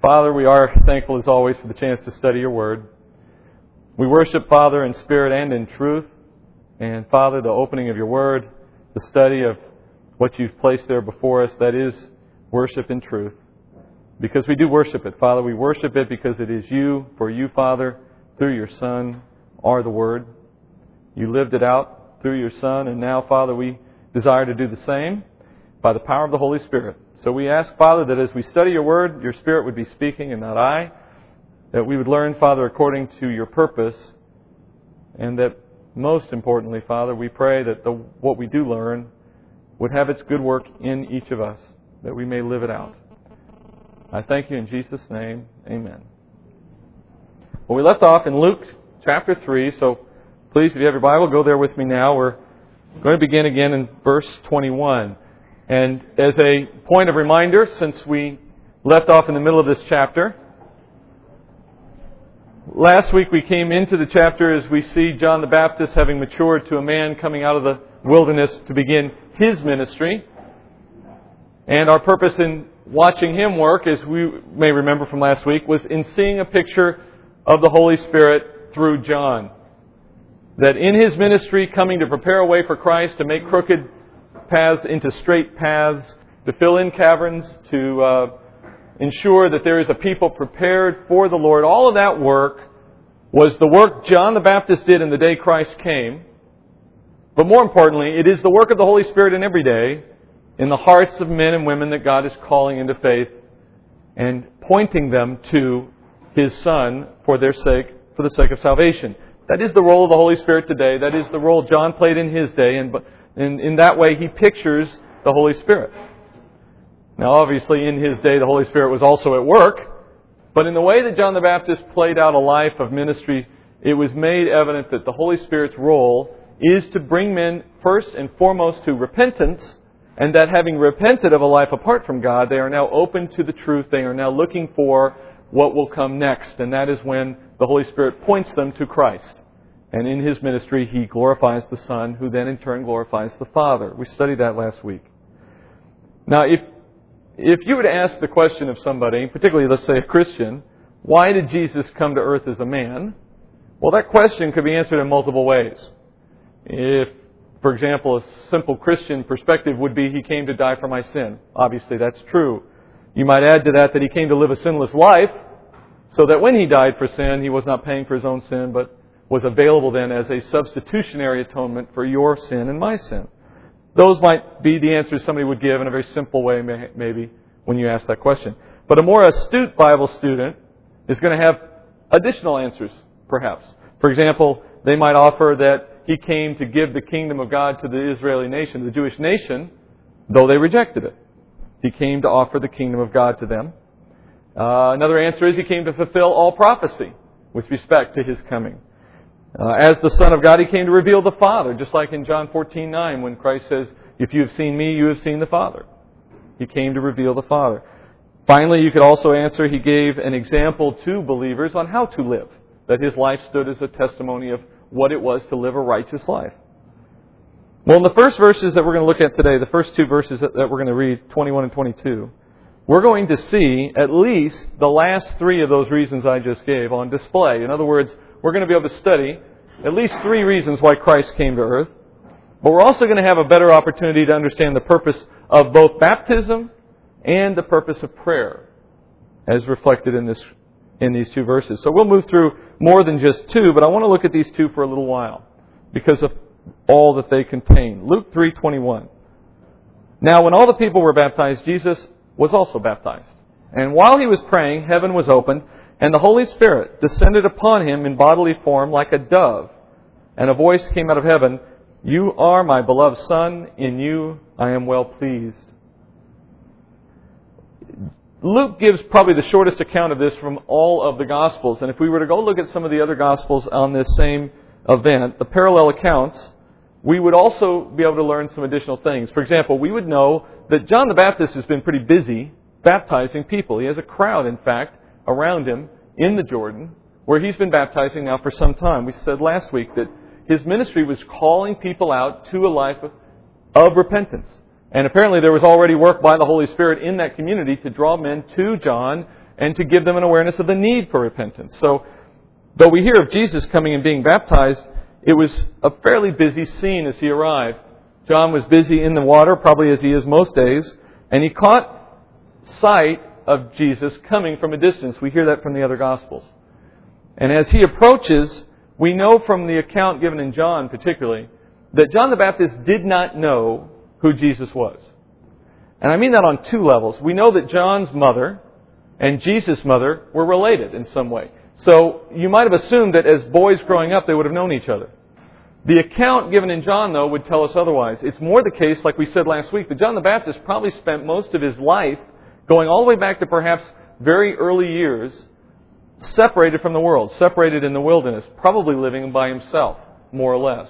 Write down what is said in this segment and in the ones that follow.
Father, we are thankful as always for the chance to study your word. We worship, Father, in spirit and in truth. And Father, the opening of your word, the study of what you've placed there before us, that is worship in truth. Because we do worship it, Father. We worship it because it is you, for you, Father, through your Son, are the Word. You lived it out through your Son, and now, Father, we desire to do the same by the power of the Holy Spirit. So we ask, Father, that as we study your word, your Spirit would be speaking and not I. That we would learn, Father, according to your purpose. And that most importantly, Father, we pray that the, what we do learn would have its good work in each of us, that we may live it out. I thank you in Jesus' name. Amen. Well, we left off in Luke chapter 3, so please, if you have your Bible, go there with me now. We're going to begin again in verse 21. And as a point of reminder, since we left off in the middle of this chapter, last week we came into the chapter as we see John the Baptist having matured to a man coming out of the wilderness to begin his ministry. And our purpose in watching him work, as we may remember from last week, was in seeing a picture of the Holy Spirit through John. That in his ministry, coming to prepare a way for Christ, to make crooked paths into straight paths, to fill in caverns, to uh, ensure that there is a people prepared for the Lord. All of that work was the work John the Baptist did in the day Christ came. But more importantly, it is the work of the Holy Spirit in every day in the hearts of men and women that God is calling into faith and pointing them to His Son for their sake, for the sake of salvation. That is the role of the Holy Spirit today. That is the role John played in his day, and in, in that way, he pictures the Holy Spirit. Now, obviously, in his day, the Holy Spirit was also at work, but in the way that John the Baptist played out a life of ministry, it was made evident that the Holy Spirit's role is to bring men first and foremost to repentance, and that having repented of a life apart from God, they are now open to the truth. They are now looking for what will come next, and that is when the Holy Spirit points them to Christ. And in his ministry, he glorifies the Son, who then in turn glorifies the Father. We studied that last week. Now, if, if you to ask the question of somebody, particularly, let's say, a Christian, why did Jesus come to earth as a man? Well, that question could be answered in multiple ways. If, for example, a simple Christian perspective would be he came to die for my sin. Obviously, that's true. You might add to that that he came to live a sinless life, so that when he died for sin, he was not paying for his own sin, but was available then as a substitutionary atonement for your sin and my sin. Those might be the answers somebody would give in a very simple way, maybe, when you ask that question. But a more astute Bible student is going to have additional answers, perhaps. For example, they might offer that he came to give the kingdom of God to the Israeli nation, the Jewish nation, though they rejected it. He came to offer the kingdom of God to them. Uh, another answer is he came to fulfill all prophecy with respect to his coming. Uh, as the Son of God, He came to reveal the Father, just like in John 14, 9, when Christ says, If you have seen me, you have seen the Father. He came to reveal the Father. Finally, you could also answer, He gave an example to believers on how to live, that His life stood as a testimony of what it was to live a righteous life. Well, in the first verses that we're going to look at today, the first two verses that we're going to read, 21 and 22, we're going to see at least the last three of those reasons I just gave on display. In other words, we're going to be able to study at least three reasons why Christ came to earth. But we're also going to have a better opportunity to understand the purpose of both baptism and the purpose of prayer, as reflected in this in these two verses. So we'll move through more than just two, but I want to look at these two for a little while because of all that they contain. Luke 3:21. Now when all the people were baptized, Jesus was also baptized. And while he was praying, heaven was opened, and the Holy Spirit descended upon him in bodily form like a dove. And a voice came out of heaven, You are my beloved Son, in you I am well pleased. Luke gives probably the shortest account of this from all of the Gospels. And if we were to go look at some of the other Gospels on this same event, the parallel accounts, we would also be able to learn some additional things. For example, we would know that John the Baptist has been pretty busy baptizing people. He has a crowd, in fact, around him in the Jordan, where he's been baptizing now for some time. We said last week that his ministry was calling people out to a life of, repentance. And apparently there was already work by the Holy Spirit in that community to draw men to John and to give them an awareness of the need for repentance. So, though we hear of Jesus coming and being baptized, it was a fairly busy scene as he arrived. John was busy in the water, probably as he is most days, and he caught sight of Jesus coming from a distance. We hear that from the other Gospels. And as he approaches, we know from the account given in John particularly that John the Baptist did not know who Jesus was. And I mean that on two levels. We know that John's mother and Jesus' mother were related in some way. So you might have assumed that as boys growing up, they would have known each other. The account given in John, though, would tell us otherwise. It's more the case, like we said last week, that John the Baptist probably spent most of his life going all the way back to perhaps very early years, separated from the world, separated in the wilderness, probably living by himself, more or less.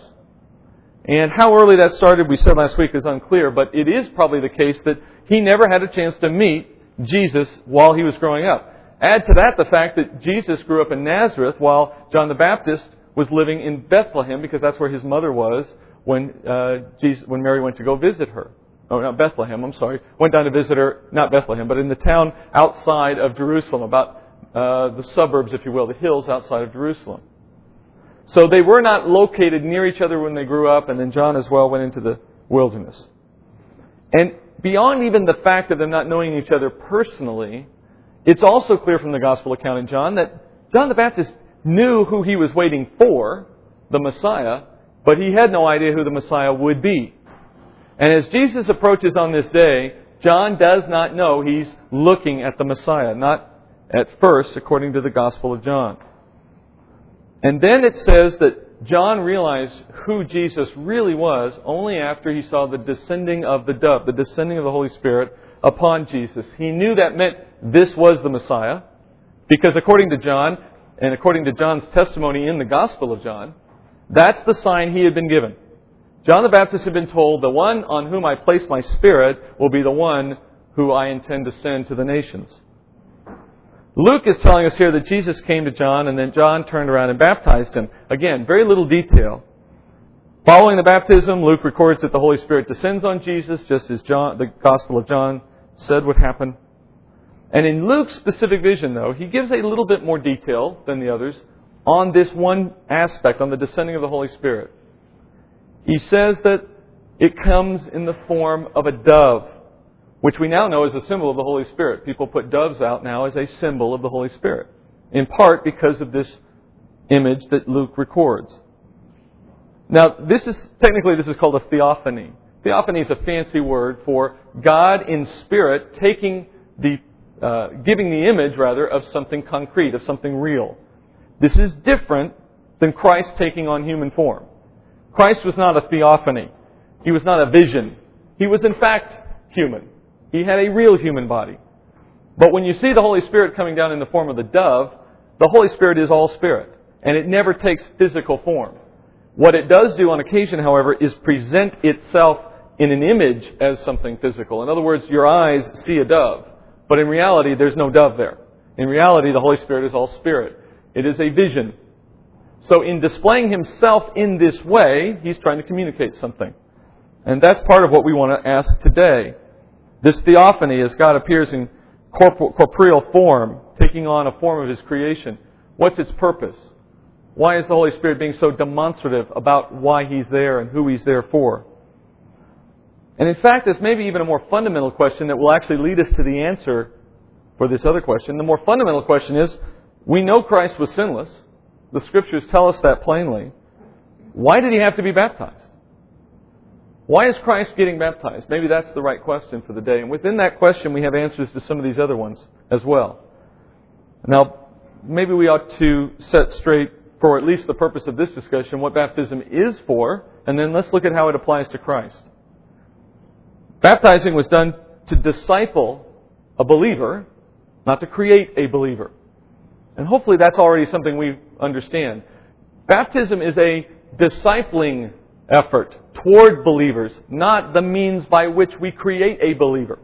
And how early that started, we said last week, is unclear, but it is probably the case that he never had a chance to meet Jesus while he was growing up. Add to that the fact that Jesus grew up in Nazareth while John the Baptist was living in Bethlehem because that's where his mother was when, uh, Jesus, when Mary went to go visit her. Oh, not Bethlehem, I'm sorry. Went down to visit her, not Bethlehem, but in the town outside of Jerusalem, about uh, the suburbs, if you will, the hills outside of Jerusalem. So they were not located near each other when they grew up, and then John as well went into the wilderness. And beyond even the fact of them not knowing each other personally, it's also clear from the gospel account in John that John the Baptist knew who he was waiting for, the Messiah, but he had no idea who the Messiah would be. And as Jesus approaches on this day, John does not know he's looking at the Messiah, not at first, according to the Gospel of John. And then it says that John realized who Jesus really was only after he saw the descending of the dove, the descending of the Holy Spirit upon Jesus. He knew that meant this was the Messiah, because according to John, and according to John's testimony in the Gospel of John, that's the sign he had been given. John the Baptist had been told, The one on whom I place my Spirit will be the one who I intend to send to the nations. Luke is telling us here that Jesus came to John and then John turned around and baptized him. Again, very little detail. Following the baptism, Luke records that the Holy Spirit descends on Jesus, just as John, the Gospel of John said would happen. And in Luke's specific vision, though, he gives a little bit more detail than the others on this one aspect, on the descending of the Holy Spirit. He says that it comes in the form of a dove which we now know is a symbol of the Holy Spirit. People put doves out now as a symbol of the Holy Spirit, in part because of this image that Luke records. Now, this is technically this is called a theophany. Theophany is a fancy word for God in spirit taking the uh, giving the image rather of something concrete, of something real. This is different than Christ taking on human form. Christ was not a theophany. He was not a vision. He was in fact human. He had a real human body. But when you see the Holy Spirit coming down in the form of the dove, the Holy Spirit is all spirit, and it never takes physical form. What it does do on occasion, however, is present itself in an image as something physical. In other words, your eyes see a dove, but in reality, there's no dove there. In reality, the Holy Spirit is all spirit. It is a vision. So in displaying himself in this way, he's trying to communicate something. And that's part of what we want to ask today. This theophany, as God appears in corporeal form, taking on a form of His creation, what's its purpose? Why is the Holy Spirit being so demonstrative about why He's there and who He's there for? And in fact, this may be even a more fundamental question that will actually lead us to the answer for this other question. The more fundamental question is we know Christ was sinless. The Scriptures tell us that plainly. Why did He have to be baptized? Why is Christ getting baptized? Maybe that's the right question for the day. And within that question, we have answers to some of these other ones as well. Now, maybe we ought to set straight, for at least the purpose of this discussion, what baptism is for, and then let's look at how it applies to Christ. Baptizing was done to disciple a believer, not to create a believer. And hopefully that's already something we understand. Baptism is a discipling effort toward believers, not the means by which we create a believer.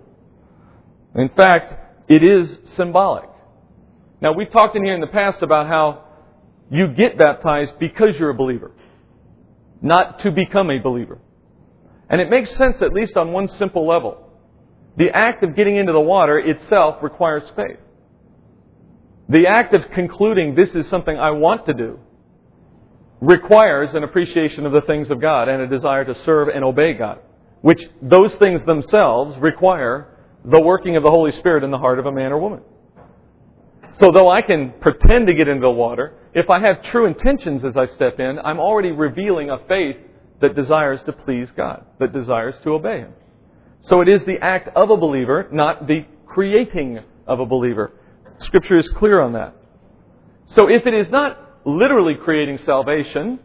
In fact, it is symbolic. Now, we've talked in here in the past about how you get baptized because you're a believer, not to become a believer. And it makes sense, at least on one simple level. The act of getting into the water itself requires faith. The act of concluding this is something I want to do requires an appreciation of the things of God and a desire to serve and obey God, which those things themselves require the working of the Holy Spirit in the heart of a man or woman. So though I can pretend to get into the water, if I have true intentions as I step in, I'm already revealing a faith that desires to please God, that desires to obey Him. So it is the act of a believer, not the creating of a believer. Scripture is clear on that. So if it is not literally creating salvation,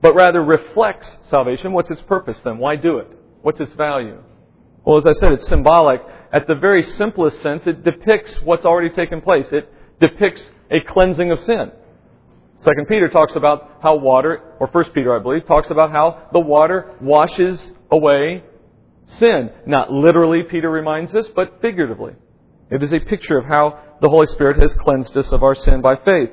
but rather reflects salvation, what's its purpose then? Why do it? What's its value? Well, as I said, it's symbolic. At the very simplest sense, it depicts what's already taken place. It depicts a cleansing of sin. Second Peter talks about how water, or First Peter, I believe, talks about how the water washes away sin. Not literally, Peter reminds us, but figuratively. It is a picture of how the Holy Spirit has cleansed us of our sin by faith.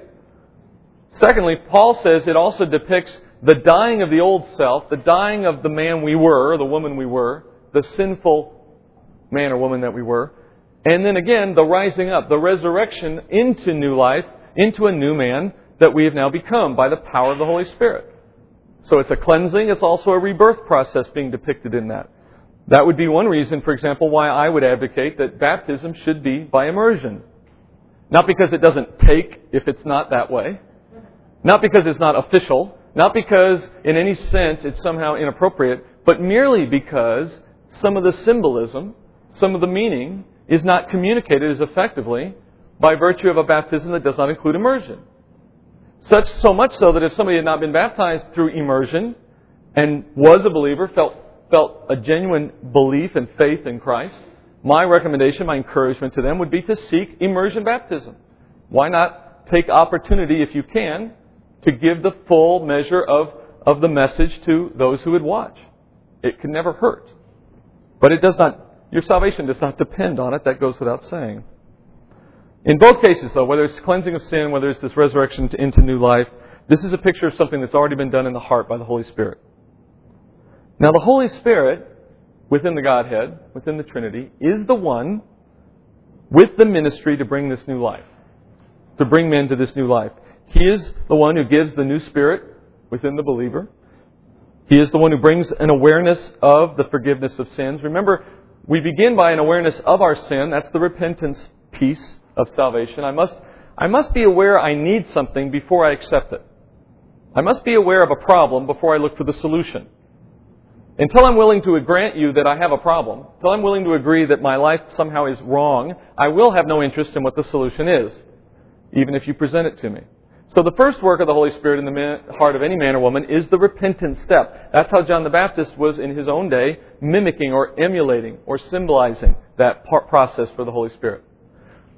Secondly, Paul says it also depicts the dying of the old self, the dying of the man we were, the woman we were, the sinful man or woman that we were, and then again, the rising up, the resurrection into new life, into a new man that we have now become by the power of the Holy Spirit. So it's a cleansing, it's also a rebirth process being depicted in that. That would be one reason, for example, why I would advocate that baptism should be by immersion. Not because it doesn't take if it's not that way. Not because it's not official. Not because, in any sense, it's somehow inappropriate. But merely because some of the symbolism, some of the meaning, is not communicated as effectively by virtue of a baptism that does not include immersion. Such so much so that if somebody had not been baptized through immersion and was a believer, felt felt a genuine belief and faith in Christ, my recommendation, my encouragement to them would be to seek immersion baptism. Why not take opportunity, if you can, to give the full measure of, of the message to those who would watch? It can never hurt. But it does not, your salvation does not depend on it. That goes without saying. In both cases, though, whether it's cleansing of sin, whether it's this resurrection into new life, this is a picture of something that's already been done in the heart by the Holy Spirit. Now, the Holy Spirit, within the Godhead, within the Trinity, is the one with the ministry to bring this new life, to bring men to this new life. He is the one who gives the new spirit within the believer. He is the one who brings an awareness of the forgiveness of sins. Remember, we begin by an awareness of our sin. That's the repentance piece of salvation. I must, I must be aware I need something before I accept it. I must be aware of a problem before I look for the solution. Until I'm willing to grant you that I have a problem, until I'm willing to agree that my life somehow is wrong, I will have no interest in what the solution is, even if you present it to me. So the first work of the Holy Spirit in the heart of any man or woman is the repentance step. That's how John the Baptist was in his own day mimicking or emulating or symbolizing that process for the Holy Spirit.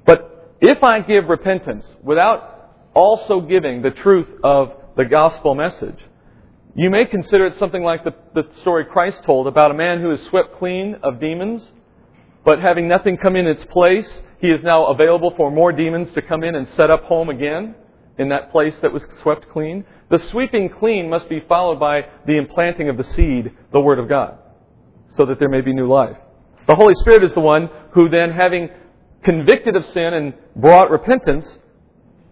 But if I give repentance without also giving the truth of the gospel message, you may consider it something like the, the story Christ told about a man who is swept clean of demons, but having nothing come in its place, he is now available for more demons to come in and set up home again in that place that was swept clean. The sweeping clean must be followed by the implanting of the seed, the Word of God, so that there may be new life. The Holy Spirit is the one who then, having convicted of sin and brought repentance,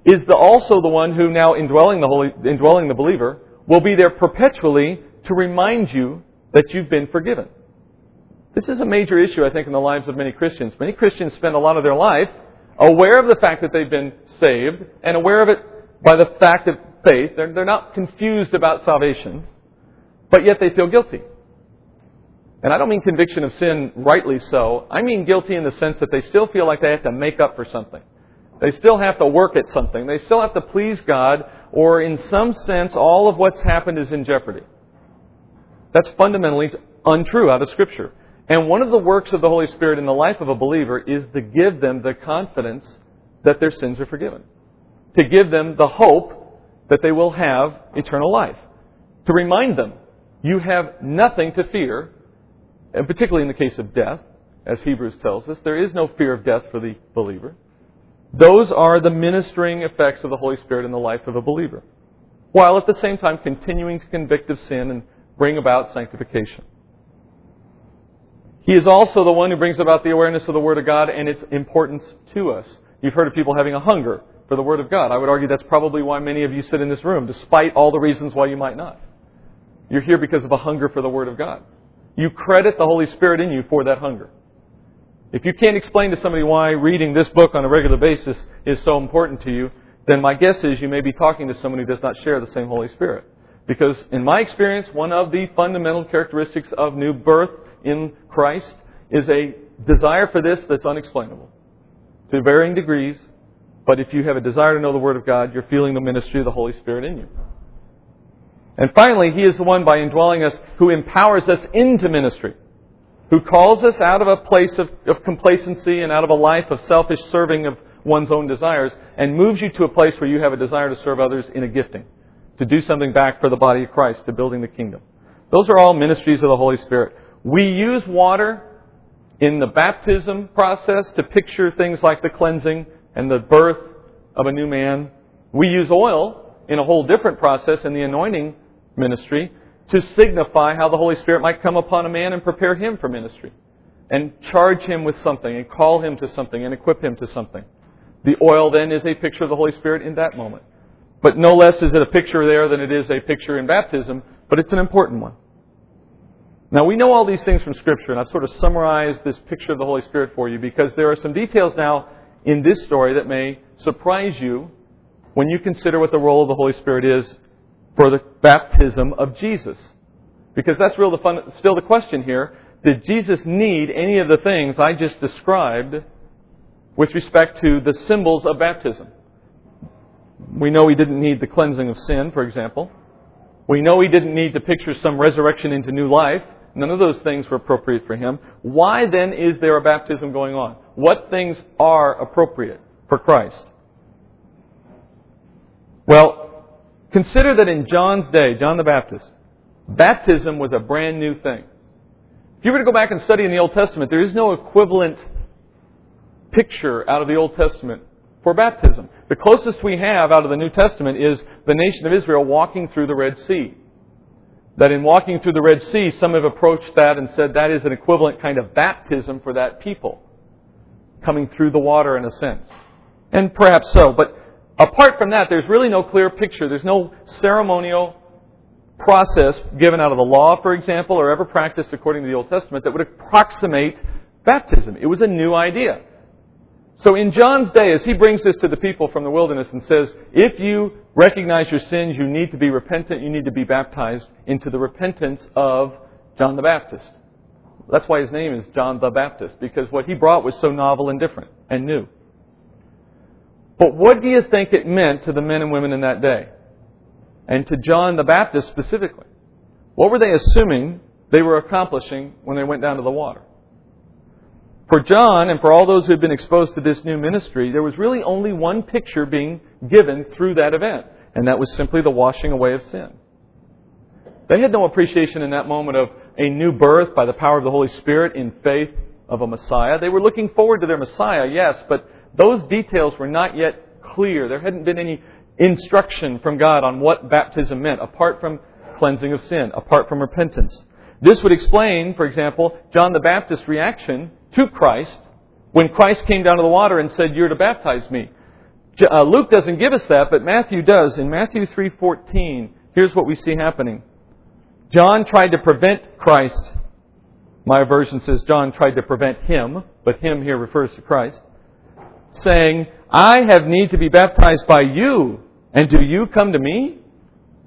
is the, also the one who now indwelling the, Holy, indwelling the believer will be there perpetually to remind you that you've been forgiven. This is a major issue, I think, in the lives of many Christians. Many Christians spend a lot of their life aware of the fact that they've been saved and aware of it by the fact of faith. They're, they're not confused about salvation, but yet they feel guilty. And I don't mean conviction of sin rightly so. I mean guilty in the sense that they still feel like they have to make up for something. They still have to work at something. They still have to please God, or in some sense, all of what's happened is in jeopardy. That's fundamentally untrue out of Scripture. And one of the works of the Holy Spirit in the life of a believer is to give them the confidence that their sins are forgiven. To give them the hope that they will have eternal life. To remind them, you have nothing to fear, and particularly in the case of death, as Hebrews tells us, there is no fear of death for the believer. Those are the ministering effects of the Holy Spirit in the life of a believer, while at the same time continuing to convict of sin and bring about sanctification. He is also the one who brings about the awareness of the Word of God and its importance to us. You've heard of people having a hunger for the Word of God. I would argue that's probably why many of you sit in this room, despite all the reasons why you might not. You're here because of a hunger for the Word of God. You credit the Holy Spirit in you for that hunger. If you can't explain to somebody why reading this book on a regular basis is so important to you, then my guess is you may be talking to someone who does not share the same Holy Spirit. Because in my experience, one of the fundamental characteristics of new birth in Christ is a desire for this that's unexplainable to varying degrees. But if you have a desire to know the Word of God, you're feeling the ministry of the Holy Spirit in you. And finally, He is the one by indwelling us who empowers us into ministry, who calls us out of a place of, of complacency and out of a life of selfish serving of one's own desires and moves you to a place where you have a desire to serve others in a gifting, to do something back for the body of Christ, to building the kingdom. Those are all ministries of the Holy Spirit. We use water in the baptism process to picture things like the cleansing and the birth of a new man. We use oil in a whole different process in the anointing ministry to signify how the Holy Spirit might come upon a man and prepare him for ministry and charge him with something and call him to something and equip him to something. The oil then is a picture of the Holy Spirit in that moment. But no less is it a picture there than it is a picture in baptism, but it's an important one. Now, we know all these things from Scripture, and I've sort of summarized this picture of the Holy Spirit for you because there are some details now in this story that may surprise you when you consider what the role of the Holy Spirit is for the baptism of Jesus. Because that's real the fun, still the question here. Did Jesus need any of the things I just described with respect to the symbols of baptism? We know he didn't need the cleansing of sin, for example. We know he didn't need to picture some resurrection into new life. None of those things were appropriate for him. Why then is there a baptism going on? What things are appropriate for Christ? Well, consider that in John's day, John the Baptist, baptism was a brand new thing. If you were to go back and study in the Old Testament, there is no equivalent picture out of the Old Testament for baptism. The closest we have out of the New Testament is the nation of Israel walking through the Red Sea that in walking through the Red Sea, some have approached that and said that is an equivalent kind of baptism for that people, coming through the water in a sense. And perhaps so, but apart from that, there's really no clear picture. There's no ceremonial process given out of the law, for example, or ever practiced according to the Old Testament that would approximate baptism. It was a new idea. So in John's day, as he brings this to the people from the wilderness and says, if you recognize your sins, you need to be repentant, you need to be baptized into the repentance of John the Baptist. That's why his name is John the Baptist, because what he brought was so novel and different and new. But what do you think it meant to the men and women in that day? And to John the Baptist specifically? What were they assuming they were accomplishing when they went down to the water? For John and for all those who had been exposed to this new ministry, there was really only one picture being given through that event, and that was simply the washing away of sin. They had no appreciation in that moment of a new birth by the power of the Holy Spirit in faith of a Messiah. They were looking forward to their Messiah, yes, but those details were not yet clear. There hadn't been any instruction from God on what baptism meant, apart from cleansing of sin, apart from repentance. This would explain, for example, John the Baptist's reaction to Christ when Christ came down to the water and said, "You're to baptize me." Uh, Luke doesn't give us that, but Matthew does. In Matthew 3:14, here's what we see happening. John tried to prevent Christ. My version says John tried to prevent him, but him here refers to Christ, saying, "I have need to be baptized by you, and do you come to me?"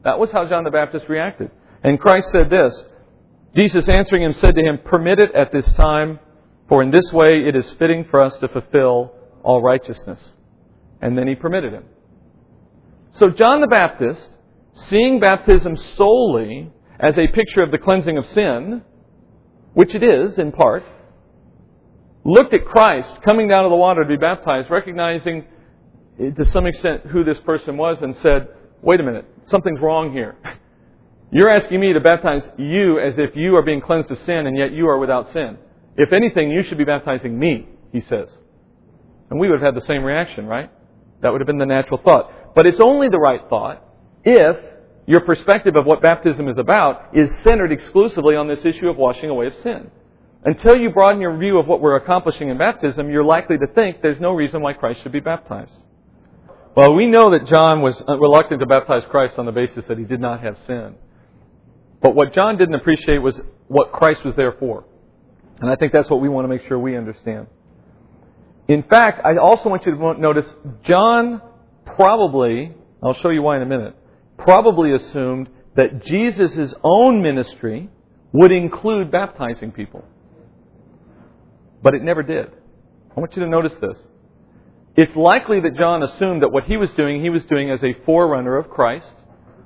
That was how John the Baptist reacted. And Christ said this, Jesus answering him said to him, Permit it at this time, for in this way it is fitting for us to fulfill all righteousness. And then he permitted him. So John the Baptist, seeing baptism solely as a picture of the cleansing of sin, which it is in part, looked at Christ coming down to the water to be baptized, recognizing eh, to some extent who this person was, and said, Wait a minute, something's wrong here. You're asking me to baptize you as if you are being cleansed of sin, and yet you are without sin. If anything, you should be baptizing me, he says. And we would have had the same reaction, right? That would have been the natural thought. But it's only the right thought if your perspective of what baptism is about is centered exclusively on this issue of washing away of sin. Until you broaden your view of what we're accomplishing in baptism, you're likely to think there's no reason why Christ should be baptized. Well, we know that John was reluctant to baptize Christ on the basis that he did not have sin. But what John didn't appreciate was what Christ was there for. And I think that's what we want to make sure we understand. In fact, I also want you to notice John probably, I'll show you why in a minute, probably assumed that Jesus' own ministry would include baptizing people. But it never did. I want you to notice this. It's likely that John assumed that what he was doing, he was doing as a forerunner of Christ,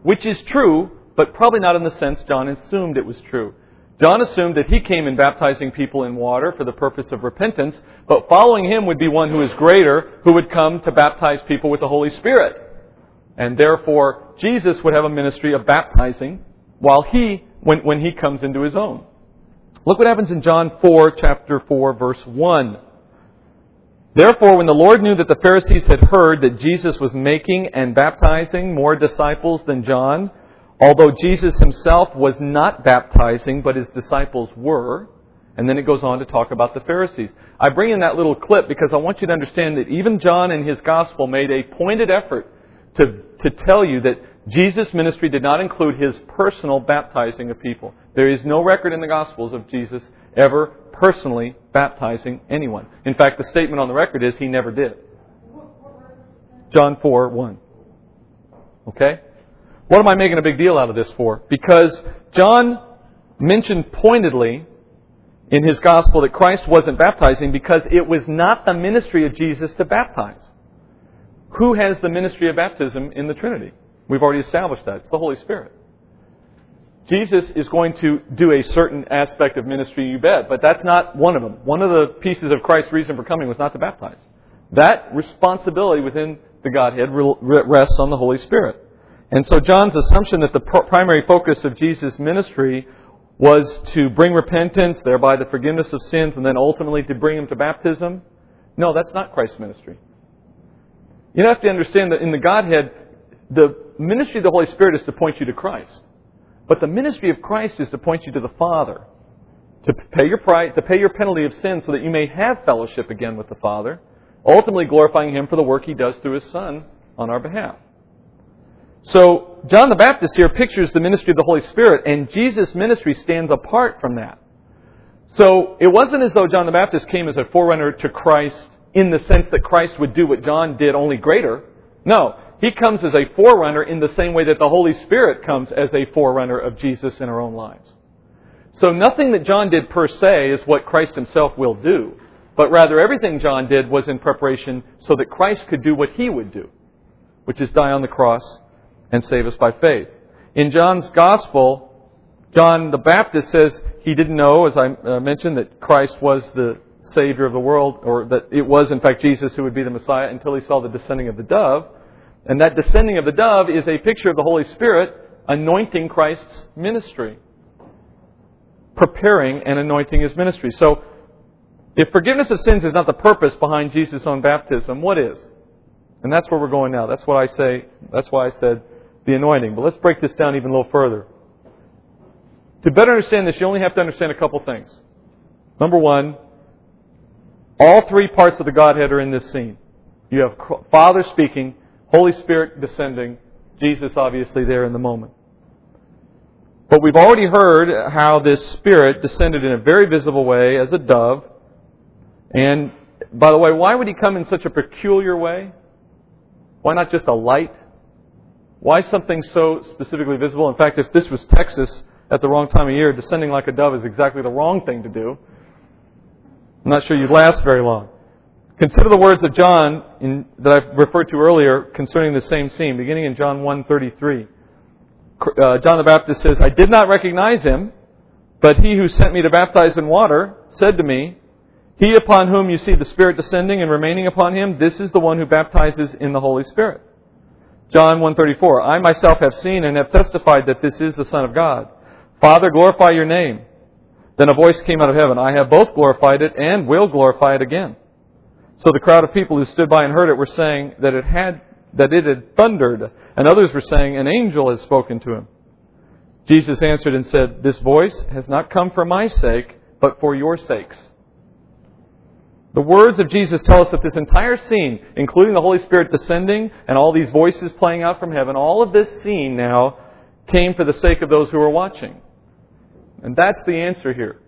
which is true, but probably not in the sense John assumed it was true. John assumed that he came in baptizing people in water for the purpose of repentance, but following him would be one who is greater, who would come to baptize people with the Holy Spirit. And therefore, Jesus would have a ministry of baptizing while he, when, when he comes into his own. Look what happens in John 4, chapter 4, verse 1. Therefore, when the Lord knew that the Pharisees had heard that Jesus was making and baptizing more disciples than John, Although Jesus himself was not baptizing, but his disciples were. And then it goes on to talk about the Pharisees. I bring in that little clip because I want you to understand that even John in his gospel made a pointed effort to, to tell you that Jesus' ministry did not include his personal baptizing of people. There is no record in the Gospels of Jesus ever personally baptizing anyone. In fact, the statement on the record is he never did. John 4 1. Okay? What am I making a big deal out of this for? Because John mentioned pointedly in his gospel that Christ wasn't baptizing because it was not the ministry of Jesus to baptize. Who has the ministry of baptism in the Trinity? We've already established that. It's the Holy Spirit. Jesus is going to do a certain aspect of ministry, you bet, but that's not one of them. One of the pieces of Christ's reason for coming was not to baptize. That responsibility within the Godhead rests on the Holy Spirit. And so John's assumption that the primary focus of Jesus' ministry was to bring repentance, thereby the forgiveness of sins, and then ultimately to bring him to baptism. No, that's not Christ's ministry. You have to understand that in the Godhead, the ministry of the Holy Spirit is to point you to Christ. But the ministry of Christ is to point you to the Father. To pay your price, to pay your penalty of sin so that you may have fellowship again with the Father, ultimately glorifying Him for the work He does through His Son on our behalf. So, John the Baptist here pictures the ministry of the Holy Spirit, and Jesus' ministry stands apart from that. So, it wasn't as though John the Baptist came as a forerunner to Christ in the sense that Christ would do what John did, only greater. No, he comes as a forerunner in the same way that the Holy Spirit comes as a forerunner of Jesus in our own lives. So, nothing that John did per se is what Christ himself will do, but rather everything John did was in preparation so that Christ could do what he would do, which is die on the cross and save us by faith. In John's Gospel, John the Baptist says he didn't know, as I uh, mentioned, that Christ was the Savior of the world, or that it was, in fact, Jesus who would be the Messiah until he saw the descending of the dove. And that descending of the dove is a picture of the Holy Spirit anointing Christ's ministry, preparing and anointing his ministry. So, if forgiveness of sins is not the purpose behind Jesus' own baptism, what is? And that's where we're going now. That's what I say. That's why I said the anointing. But let's break this down even a little further. To better understand this, you only have to understand a couple things. Number one, all three parts of the Godhead are in this scene. You have Father speaking, Holy Spirit descending, Jesus obviously there in the moment. But we've already heard how this Spirit descended in a very visible way as a dove. And by the way, why would he come in such a peculiar way? Why not just a light? Why something so specifically visible? In fact, if this was Texas at the wrong time of year, descending like a dove is exactly the wrong thing to do. I'm not sure you'd last very long. Consider the words of John in, that I've referred to earlier concerning the same scene, beginning in John 1.33. Uh, John the Baptist says, I did not recognize him, but he who sent me to baptize in water said to me, He upon whom you see the Spirit descending and remaining upon him, this is the one who baptizes in the Holy Spirit. John 1:34 I myself have seen and have testified that this is the Son of God. Father, glorify your name. Then a voice came out of heaven, I have both glorified it and will glorify it again. So the crowd of people who stood by and heard it were saying that it had that it had thundered, and others were saying an angel has spoken to him. Jesus answered and said, This voice has not come for my sake, but for your sakes. The words of Jesus tell us that this entire scene, including the Holy Spirit descending and all these voices playing out from heaven, all of this scene now came for the sake of those who were watching. And that's the answer here.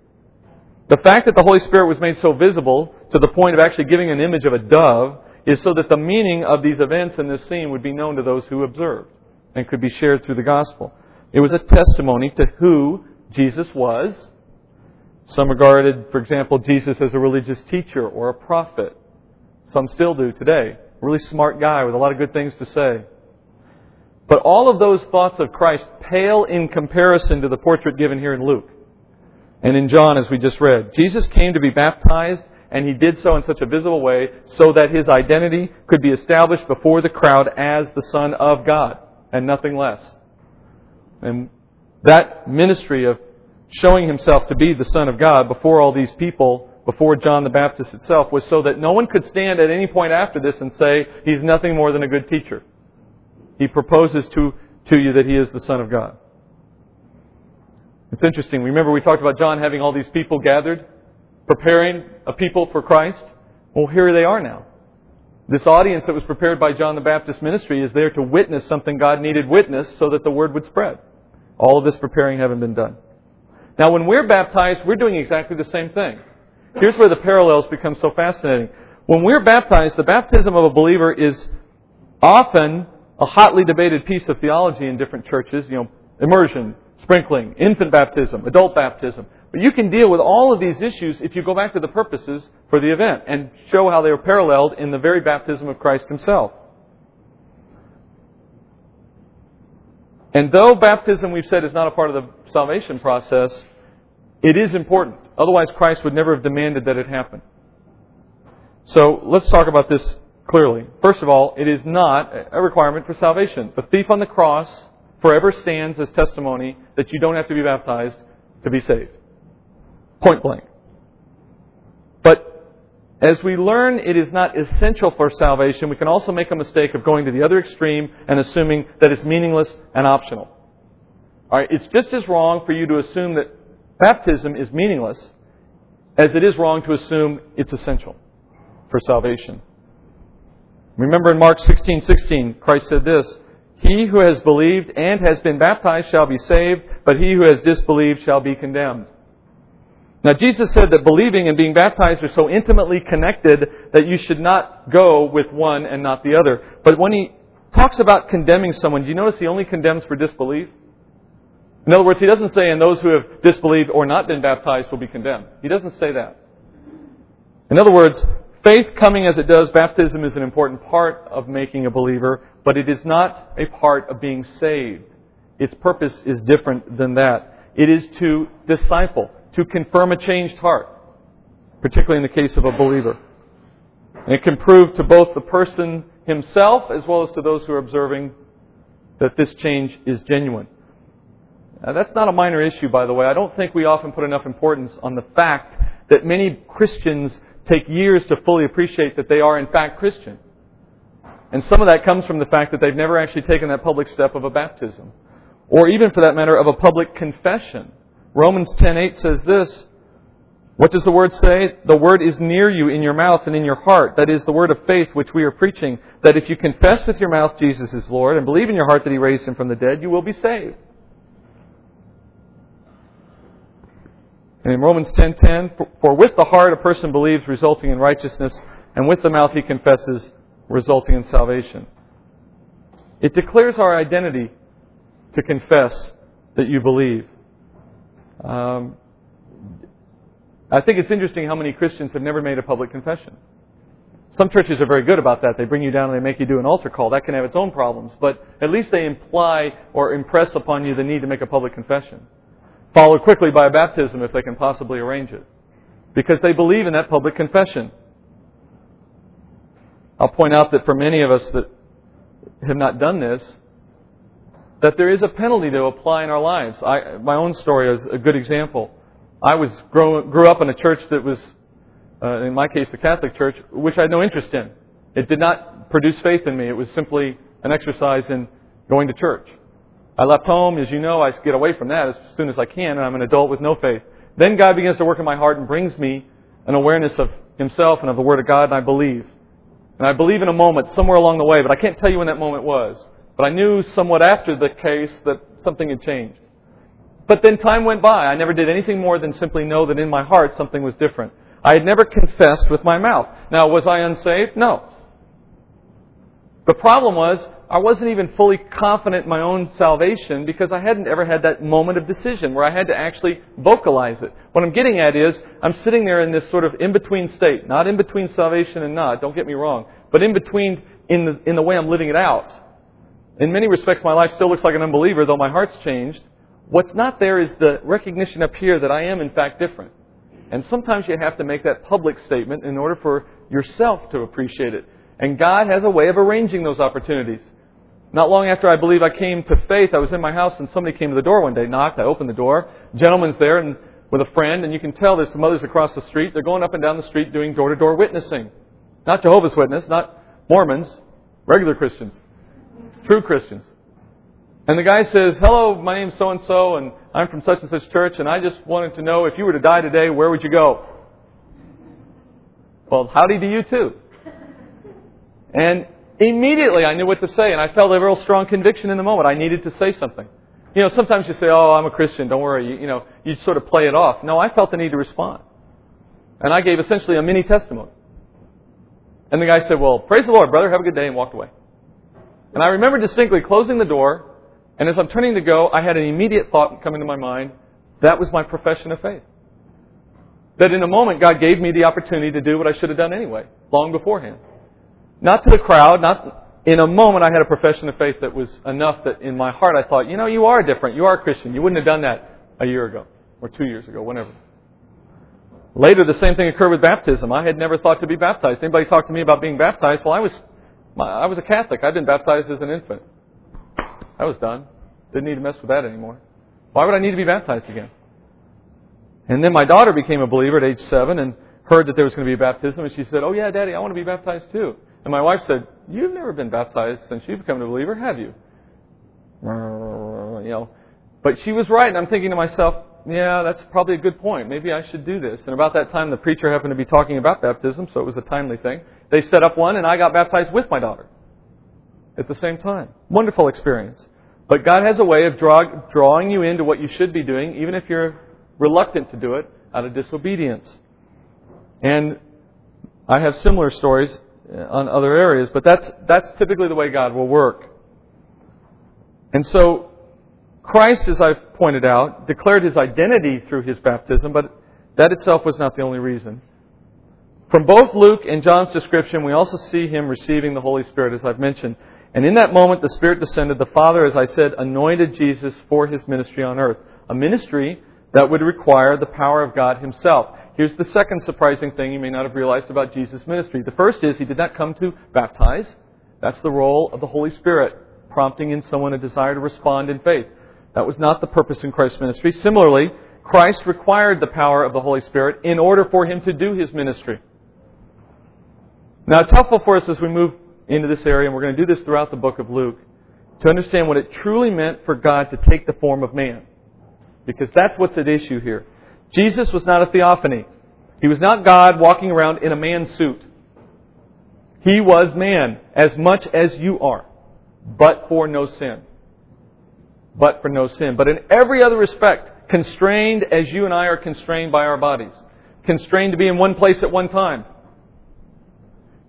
The fact that the Holy Spirit was made so visible to the point of actually giving an image of a dove is so that the meaning of these events in this scene would be known to those who observed and could be shared through the gospel. It was a testimony to who Jesus was. Some regarded, for example, Jesus as a religious teacher or a prophet. Some still do today. Really smart guy with a lot of good things to say. But all of those thoughts of Christ pale in comparison to the portrait given here in Luke and in John, as we just read. Jesus came to be baptized, and he did so in such a visible way so that his identity could be established before the crowd as the Son of God, and nothing less. And that ministry of showing himself to be the Son of God before all these people, before John the Baptist itself, was so that no one could stand at any point after this and say, he's nothing more than a good teacher. He proposes to, to you that he is the Son of God. It's interesting. Remember we talked about John having all these people gathered, preparing a people for Christ? Well, here they are now. This audience that was prepared by John the Baptist ministry is there to witness something God needed witnessed so that the word would spread. All of this preparing having been done. Now, when we're baptized, we're doing exactly the same thing. Here's where the parallels become so fascinating. When we're baptized, the baptism of a believer is often a hotly debated piece of theology in different churches. You know, immersion, sprinkling, infant baptism, adult baptism. But you can deal with all of these issues if you go back to the purposes for the event and show how they are paralleled in the very baptism of Christ himself. And though baptism, we've said, is not a part of the salvation process, it is important. Otherwise, Christ would never have demanded that it happen. So let's talk about this clearly. First of all, it is not a requirement for salvation. The thief on the cross forever stands as testimony that you don't have to be baptized to be saved. Point blank. But as we learn it is not essential for salvation, we can also make a mistake of going to the other extreme and assuming that it's meaningless and optional. Alright, it's just as wrong for you to assume that baptism is meaningless as it is wrong to assume it's essential for salvation. Remember in Mark 16:16, Christ said this, "He who has believed and has been baptized shall be saved, but he who has disbelieved shall be condemned." Now, Jesus said that believing and being baptized are so intimately connected that you should not go with one and not the other. But when he talks about condemning someone, do you notice he only condemns for disbelief? In other words, he doesn't say, and those who have disbelieved or not been baptized will be condemned. He doesn't say that. In other words, faith coming as it does, baptism is an important part of making a believer, but it is not a part of being saved. Its purpose is different than that. It is to disciple, to confirm a changed heart, particularly in the case of a believer. And it can prove to both the person himself as well as to those who are observing that this change is genuine. Now, that's not a minor issue, by the way. I don't think we often put enough importance on the fact that many Christians take years to fully appreciate that they are in fact Christian. And some of that comes from the fact that they've never actually taken that public step of a baptism. Or even for that matter of a public confession. Romans 10:8 says this, what does the word say? The word is near you in your mouth and in your heart. That is the word of faith which we are preaching. That if you confess with your mouth Jesus is Lord and believe in your heart that He raised Him from the dead, you will be saved. And in Romans 10:10, for with the heart a person believes, resulting in righteousness, and with the mouth he confesses, resulting in salvation. It declares our identity to confess that you believe. Um, I think it's interesting how many Christians have never made a public confession. Some churches are very good about that. They bring you down and they make you do an altar call. That can have its own problems, but at least they imply or impress upon you the need to make a public confession followed quickly by a baptism if they can possibly arrange it. Because they believe in that public confession. I'll point out that for many of us that have not done this, that there is a penalty to apply in our lives. I, my own story is a good example. I was grow, grew up in a church that was, uh, in my case, the Catholic Church, which I had no interest in. It did not produce faith in me. It was simply an exercise in going to church. I left home, as you know, I get away from that as soon as I can, and I'm an adult with no faith. Then God begins to work in my heart and brings me an awareness of Himself and of the Word of God, and I believe. And I believe in a moment somewhere along the way, but I can't tell you when that moment was. But I knew somewhat after the case that something had changed. But then time went by. I never did anything more than simply know that in my heart something was different. I had never confessed with my mouth. Now, was I unsaved? No. The problem was, I wasn't even fully confident in my own salvation because I hadn't ever had that moment of decision where I had to actually vocalize it. What I'm getting at is, I'm sitting there in this sort of in-between state. Not in between salvation and not, don't get me wrong. But in between in the, in the way I'm living it out. In many respects, my life still looks like an unbeliever, though my heart's changed. What's not there is the recognition up here that I am in fact different. And sometimes you have to make that public statement in order for yourself to appreciate it. And God has a way of arranging those opportunities. Not long after I believe I came to faith, I was in my house and somebody came to the door one day, knocked, I opened the door. Gentleman's there and with a friend, and you can tell there's some others across the street. They're going up and down the street doing door to door witnessing. Not Jehovah's Witness, not Mormons, regular Christians, true Christians. And the guy says, Hello, my name's so and so, and I'm from such and such church, and I just wanted to know if you were to die today, where would you go? Well, howdy to you too. And Immediately I knew what to say, and I felt a real strong conviction in the moment. I needed to say something. You know, sometimes you say, oh, I'm a Christian, don't worry. You, you know, you sort of play it off. No, I felt the need to respond. And I gave essentially a mini testimony. And the guy said, well, praise the Lord, brother, have a good day, and walked away. And I remember distinctly closing the door, and as I'm turning to go, I had an immediate thought come into my mind. That was my profession of faith. That in a moment, God gave me the opportunity to do what I should have done anyway, long beforehand. Not to the crowd, not in a moment I had a profession of faith that was enough that in my heart I thought, you know, you are different. You are a Christian. You wouldn't have done that a year ago or two years ago, whenever. Later, the same thing occurred with baptism. I had never thought to be baptized. Anybody talked to me about being baptized? Well, I was, I was a Catholic. I'd been baptized as an infant. I was done. Didn't need to mess with that anymore. Why would I need to be baptized again? And then my daughter became a believer at age seven and heard that there was going to be a baptism, and she said, "Oh yeah, Daddy, I want to be baptized too." And my wife said, You've never been baptized since you've become a believer, have you? You know. But she was right, and I'm thinking to myself, yeah, that's probably a good point. Maybe I should do this. And about that time, the preacher happened to be talking about baptism, so it was a timely thing. They set up one, and I got baptized with my daughter at the same time. Wonderful experience. But God has a way of draw, drawing you into what you should be doing, even if you're reluctant to do it out of disobedience. And I have similar stories uh, on other areas, but that's, that's typically the way God will work. And so, Christ, as I've pointed out, declared his identity through his baptism, but that itself was not the only reason. From both Luke and John's description, we also see him receiving the Holy Spirit, as I've mentioned. And in that moment, the Spirit descended. The Father, as I said, anointed Jesus for his ministry on earth. A ministry that would require the power of God himself. Here's the second surprising thing you may not have realized about Jesus' ministry. The first is he did not come to baptize. That's the role of the Holy Spirit, prompting in someone a desire to respond in faith. That was not the purpose in Christ's ministry. Similarly, Christ required the power of the Holy Spirit in order for him to do his ministry. Now, it's helpful for us as we move into this area, and we're going to do this throughout the book of Luke, to understand what it truly meant for God to take the form of man. Because that's what's at issue here. Jesus was not a theophany. He was not God walking around in a man suit. He was man as much as you are, but for no sin. But for no sin. But in every other respect, constrained as you and I are constrained by our bodies. Constrained to be in one place at one time.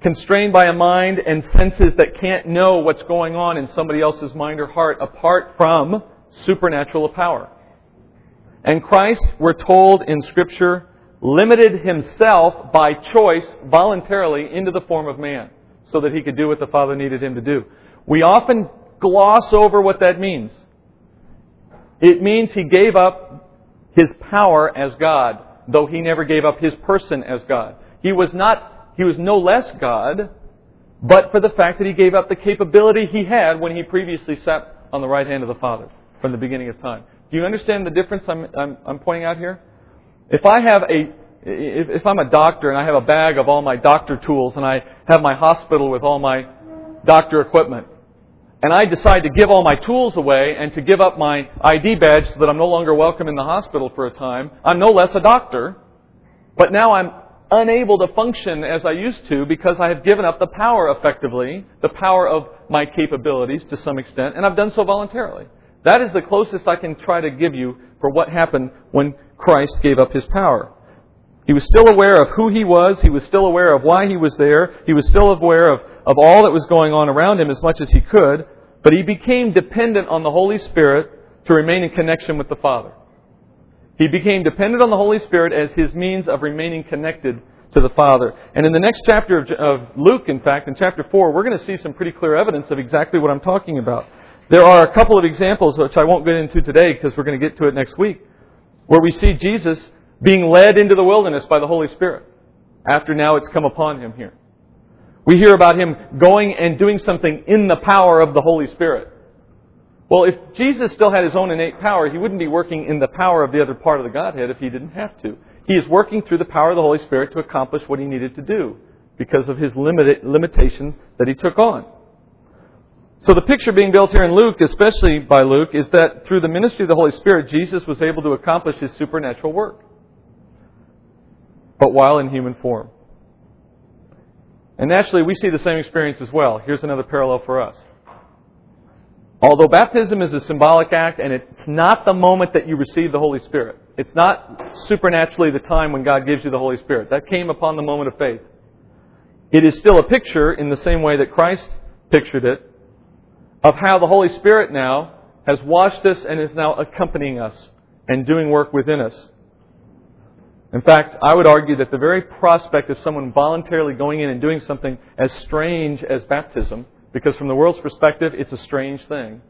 Constrained by a mind and senses that can't know what's going on in somebody else's mind or heart apart from supernatural power. And Christ, we're told in Scripture, limited himself by choice voluntarily into the form of man so that he could do what the Father needed him to do. We often gloss over what that means. It means he gave up his power as God, though he never gave up his person as God. He was not, he was no less God, but for the fact that he gave up the capability he had when he previously sat on the right hand of the Father from the beginning of time. Do you understand the difference I'm, I'm, I'm pointing out here? If I have a, if, if I'm a doctor and I have a bag of all my doctor tools and I have my hospital with all my doctor equipment, and I decide to give all my tools away and to give up my ID badge so that I'm no longer welcome in the hospital for a time, I'm no less a doctor, but now I'm unable to function as I used to because I have given up the power effectively, the power of my capabilities to some extent, and I've done so voluntarily. That is the closest I can try to give you for what happened when Christ gave up his power. He was still aware of who he was. He was still aware of why he was there. He was still aware of, of all that was going on around him as much as he could. But he became dependent on the Holy Spirit to remain in connection with the Father. He became dependent on the Holy Spirit as his means of remaining connected to the Father. And in the next chapter of, Luke, in fact, in chapter 4, we're going to see some pretty clear evidence of exactly what I'm talking about. There are a couple of examples, which I won't get into today because we're going to get to it next week, where we see Jesus being led into the wilderness by the Holy Spirit after now it's come upon him here. We hear about him going and doing something in the power of the Holy Spirit. Well, if Jesus still had his own innate power, he wouldn't be working in the power of the other part of the Godhead if he didn't have to. He is working through the power of the Holy Spirit to accomplish what he needed to do because of his limit, limitation that he took on. So the picture being built here in Luke, especially by Luke, is that through the ministry of the Holy Spirit, Jesus was able to accomplish his supernatural work, but while in human form. And naturally, we see the same experience as well. Here's another parallel for us. Although baptism is a symbolic act and it's not the moment that you receive the Holy Spirit, it's not supernaturally the time when God gives you the Holy Spirit. That came upon the moment of faith. It is still a picture in the same way that Christ pictured it of how the Holy Spirit now has washed us and is now accompanying us and doing work within us. In fact, I would argue that the very prospect of someone voluntarily going in and doing something as strange as baptism because from the world's perspective, it's a strange thing.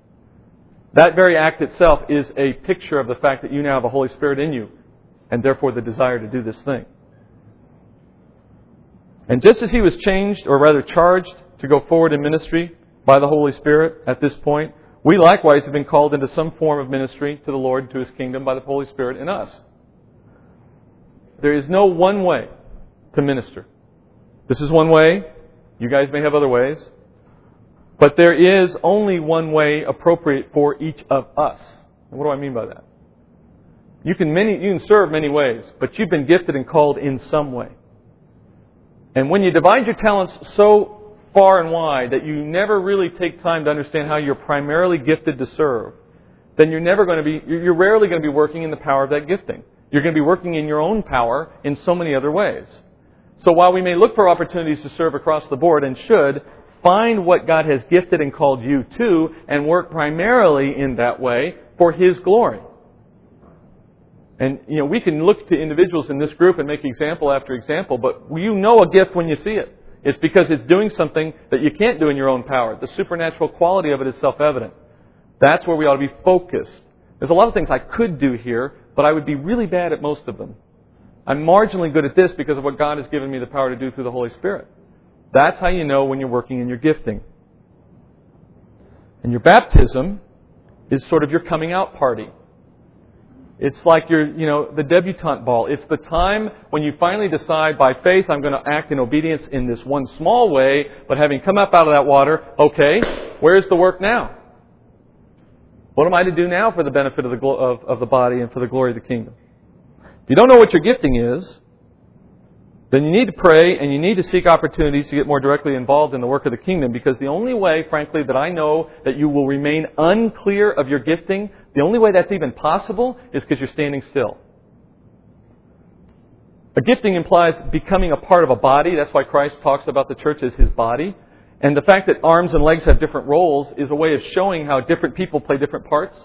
That very act itself is a picture of the fact that you now have a Holy Spirit in you, and therefore the desire to do this thing. And just as he was changed, or rather charged, to go forward in ministry by the Holy Spirit at this point, we likewise have been called into some form of ministry to the Lord, and to his kingdom, by the Holy Spirit in us. There is no one way to minister. This is one way. You guys may have other ways. But there is only one way appropriate for each of us. And what do I mean by that? You can, many, you can serve many ways, but you've been gifted and called in some way. And when you divide your talents so far and wide that you never really take time to understand how you're primarily gifted to serve, then you're never going to be, you're rarely going to be working in the power of that gifting. You're going to be working in your own power in so many other ways. So while we may look for opportunities to serve across the board and should, find what God has gifted and called you to and work primarily in that way for His glory. And, you know, we can look to individuals in this group and make example after example, but you know a gift when you see it. It's because it's doing something that you can't do in your own power. The supernatural quality of it is self-evident. That's where we ought to be focused. There's a lot of things I could do here, but I would be really bad at most of them. I'm marginally good at this because of what God has given me the power to do through the Holy Spirit. That's how you know when you're working in your gifting. And your baptism is sort of your coming out party. It's like your, you know, the debutante ball. It's the time when you finally decide by faith, I'm going to act in obedience in this one small way, but having come up out of that water, okay, where's the work now? What am I to do now for the benefit of the, of, of the body and for the glory of the kingdom? If you don't know what your gifting is, then you need to pray and you need to seek opportunities to get more directly involved in the work of the kingdom because the only way, frankly, that I know that you will remain unclear of your gifting, the only way that's even possible is because you're standing still. A gifting implies becoming a part of a body. That's why Christ talks about the church as his body. And the fact that arms and legs have different roles is a way of showing how different people play different parts.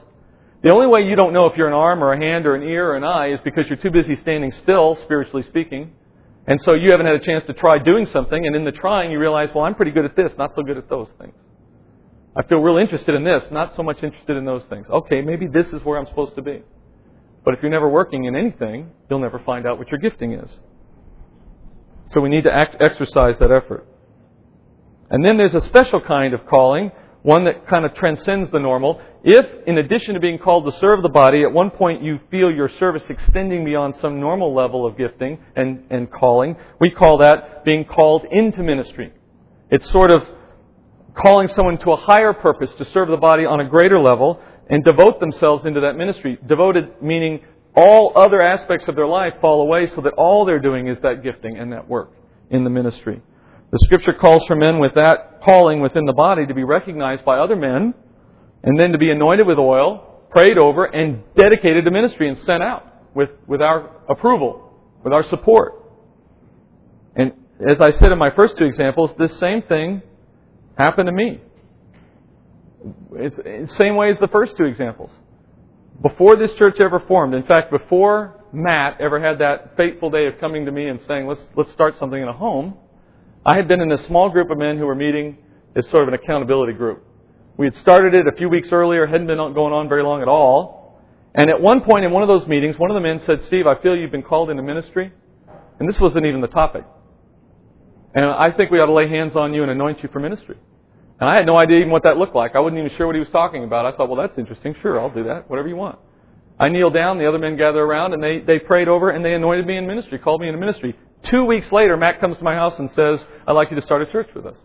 The only way you don't know if you're an arm or a hand or an ear or an eye is because you're too busy standing still, spiritually speaking. And so you haven't had a chance to try doing something, and in the trying you realize, well, I'm pretty good at this, not so good at those things. I feel real interested in this, not so much interested in those things. Okay, maybe this is where I'm supposed to be. But if you're never working in anything, you'll never find out what your gifting is. So we need to act, exercise that effort. And then there's a special kind of calling one that kind of transcends the normal. If, in addition to being called to serve the body, at one point you feel your service extending beyond some normal level of gifting and, and calling, we call that being called into ministry. It's sort of calling someone to a higher purpose to serve the body on a greater level and devote themselves into that ministry. Devoted meaning all other aspects of their life fall away so that all they're doing is that gifting and that work in the ministry. The scripture calls for men with that calling within the body to be recognized by other men and then to be anointed with oil, prayed over, and dedicated to ministry and sent out with, with our approval, with our support. And as I said in my first two examples, this same thing happened to me. It's the same way as the first two examples. Before this church ever formed, in fact, before Matt ever had that fateful day of coming to me and saying, let's, let's start something in a home, I had been in a small group of men who were meeting as sort of an accountability group. We had started it a few weeks earlier, hadn't been going on very long at all. And at one point in one of those meetings, one of the men said, Steve, I feel you've been called into ministry. And this wasn't even the topic. And I think we ought to lay hands on you and anoint you for ministry. And I had no idea even what that looked like. I wasn't even sure what he was talking about. I thought, well, that's interesting. Sure, I'll do that. Whatever you want. I kneeled down, the other men gather around, and they, they prayed over and they anointed me in ministry, called me into ministry. Two weeks later, Matt comes to my house and says, I'd like you to start a church with us.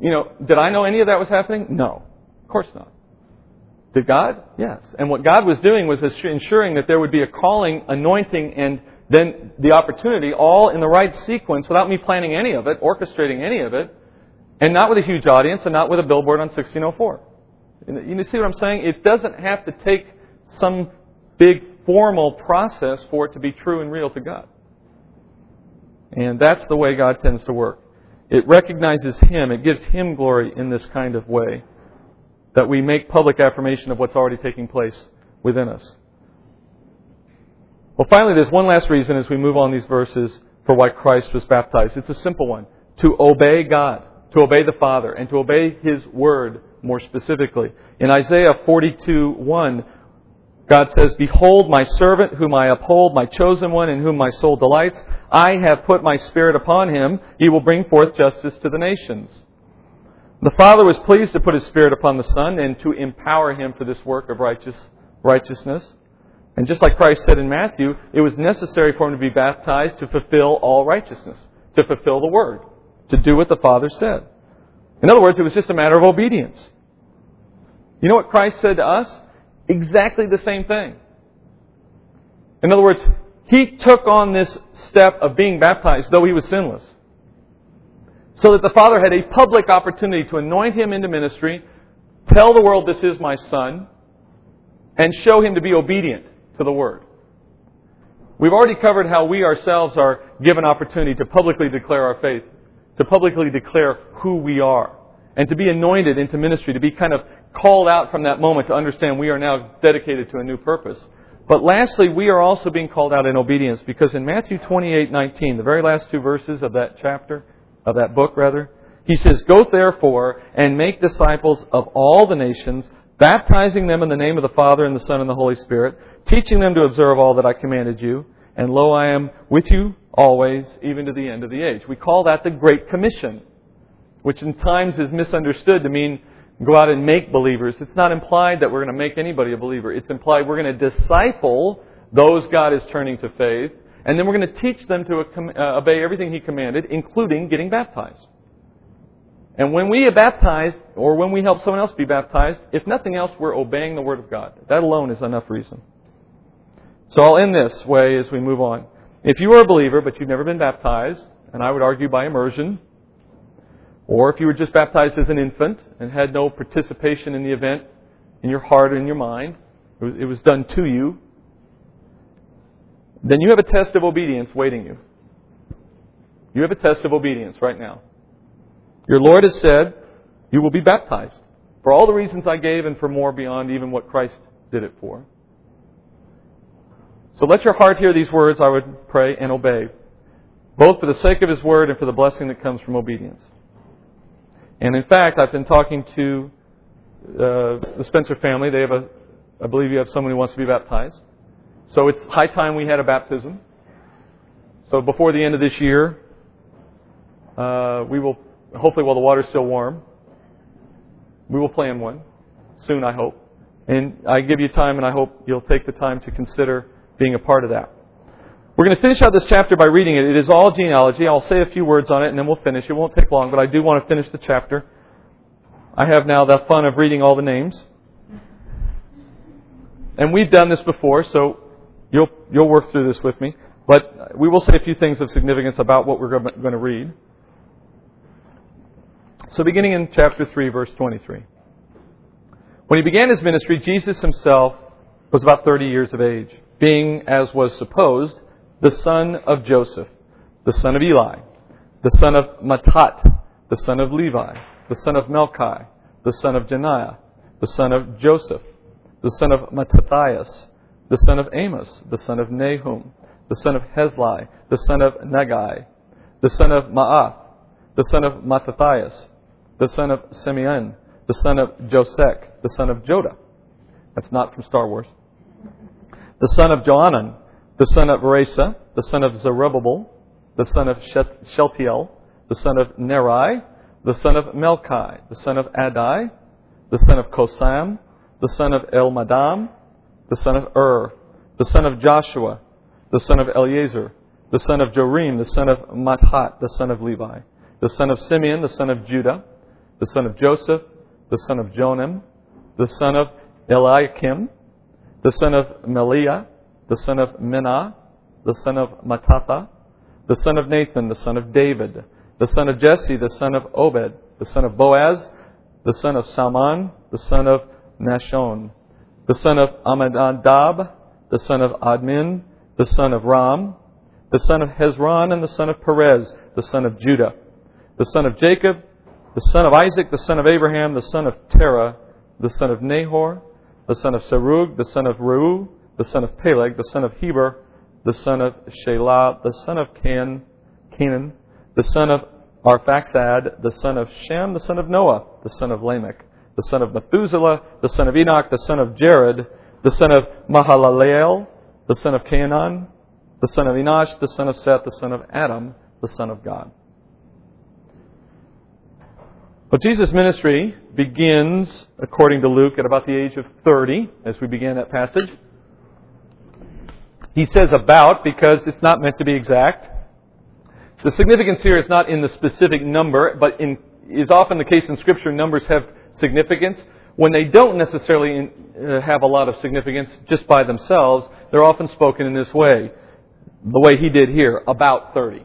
You know, did I know any of that was happening? No. Of course not. Did God? Yes. And what God was doing was ensuring that there would be a calling, anointing, and then the opportunity all in the right sequence without me planning any of it, orchestrating any of it, and not with a huge audience and not with a billboard on 1604. You see what I'm saying? It doesn't have to take some big formal process for it to be true and real to God. And that's the way God tends to work. It recognizes Him, it gives Him glory in this kind of way that we make public affirmation of what's already taking place within us. Well, finally, there's one last reason as we move on these verses for why Christ was baptized. It's a simple one to obey God, to obey the Father, and to obey His Word more specifically. In Isaiah 42 1, God says, Behold my servant whom I uphold, my chosen one in whom my soul delights. I have put my spirit upon him. He will bring forth justice to the nations. The Father was pleased to put his spirit upon the Son and to empower him for this work of righteous, righteousness. And just like Christ said in Matthew, it was necessary for him to be baptized to fulfill all righteousness, to fulfill the word, to do what the Father said. In other words, it was just a matter of obedience. You know what Christ said to us? Exactly the same thing. In other words, he took on this step of being baptized, though he was sinless, so that the Father had a public opportunity to anoint him into ministry, tell the world, This is my Son, and show him to be obedient to the Word. We've already covered how we ourselves are given opportunity to publicly declare our faith, to publicly declare who we are, and to be anointed into ministry, to be kind of called out from that moment to understand we are now dedicated to a new purpose. But lastly, we are also being called out in obedience because in Matthew 28:19, the very last two verses of that chapter, of that book rather, he says, "Go therefore and make disciples of all the nations, baptizing them in the name of the Father and the Son and the Holy Spirit, teaching them to observe all that I commanded you, and lo I am with you always, even to the end of the age." We call that the Great Commission, which in times is misunderstood to mean go out and make believers. It's not implied that we're going to make anybody a believer. It's implied we're going to disciple those God is turning to faith, and then we're going to teach them to uh, obey everything He commanded, including getting baptized. And when we are baptized, or when we help someone else be baptized, if nothing else, we're obeying the Word of God. That alone is enough reason. So I'll end this way as we move on. If you are a believer, but you've never been baptized, and I would argue by immersion, or if you were just baptized as an infant and had no participation in the event in your heart and your mind, it was done to you, then you have a test of obedience waiting you. You have a test of obedience right now. Your Lord has said, You will be baptized for all the reasons I gave and for more beyond even what Christ did it for. So let your heart hear these words, I would pray, and obey, both for the sake of His word and for the blessing that comes from obedience. And in fact, I've been talking to uh, the Spencer family. They have a, I believe you have someone who wants to be baptized. So it's high time we had a baptism. So before the end of this year, uh, we will, hopefully while the water's still warm, we will plan one soon, I hope. And I give you time, and I hope you'll take the time to consider being a part of that. We're going to finish out this chapter by reading it. It is all genealogy. I'll say a few words on it and then we'll finish. It won't take long, but I do want to finish the chapter. I have now the fun of reading all the names. And we've done this before, so you'll, you'll work through this with me. But we will say a few things of significance about what we're going to read. So, beginning in chapter 3, verse 23. When he began his ministry, Jesus himself was about 30 years of age, being, as was supposed, the son of Joseph, the son of Eli, the son of Matthat, the son of Levi, the son of Melchi, the son of Jannai, the son of Joseph, the son of Mattathias, the son of Amos, the son of Nahum, the son of Hesli, the son of Naggai, the son of Maath, the son of Mattathias, the son of Simeon, the son of Josech, the son of Joda. That's not from Star Wars. The son of Joanan, the son of Rhesa, the son of Zerubbabel, the son of Shealtiel, the son of Neri, the son of Melchi, the son of Addi, the son of Cosam, the son of Elmadam, the son of Ur, the son of Joshua, the son of Eleazar, the son of Jorim, the son of Matthat, the son of Levi, the son of Simeon, the son of Judah, the son of Joseph, the son of Jonam, the son of Eliakim, the son of Melea, the son of Menna, the son of Mattatha, the son of Nathan, the son of David, the son of Jesse, the son of Obed, the son of Boaz, the son of Salmon, the son of Nahshon, the son of Amminadab, the son of Admin, the son of Ram, the son of Hezron, and the son of Perez, the son of Judah, the son of Jacob, the son of Isaac, the son of Abraham, the son of Terah, the son of Nahor, the son of Serug, the son of Reu, the son of Peleg, the son of Heber, the son of Shelah, the son of Can, Canaan, the son of Arphaxad, the son of Shem, the son of Noah, the son of Lamech, the son of Methuselah, the son of Enoch, the son of Jared, the son of Mahalaleel, the son of Cainan, the son of Enosh, the son of Seth, the son of Adam, the son of God. Well, Jesus' ministry begins, according to Luke, at about the age of 30, as we began that passage. He says about because it's not meant to be exact. The significance here is not in the specific number, but in, is often the case in Scripture. Numbers have significance. When they don't necessarily in, uh, have a lot of significance just by themselves, they're often spoken in this way, the way he did here, about 30.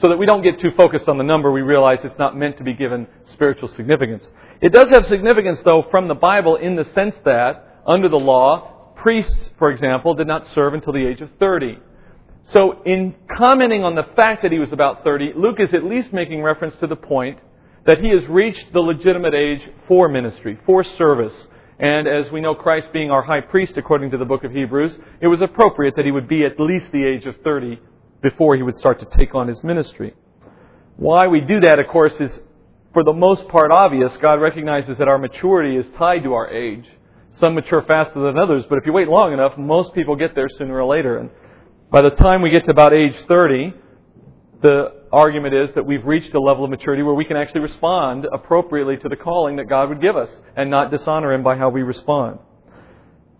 So that we don't get too focused on the number, we realize it's not meant to be given spiritual significance. It does have significance, though, from the Bible in the sense that, under the law, priests, for example, did not serve until the age of 30. So, in commenting on the fact that he was about 30, Luke is at least making reference to the point that he has reached the legitimate age for ministry, for service. And as we know, Christ being our high priest according to the book of Hebrews, it was appropriate that he would be at least the age of 30 before he would start to take on his ministry. Why we do that, of course, is for the most part obvious. God recognizes that our maturity is tied to our age. Some mature faster than others, but if you wait long enough, most people get there sooner or later. And by the time we get to about age 30, the argument is that we've reached a level of maturity where we can actually respond appropriately to the calling that God would give us and not dishonor Him by how we respond.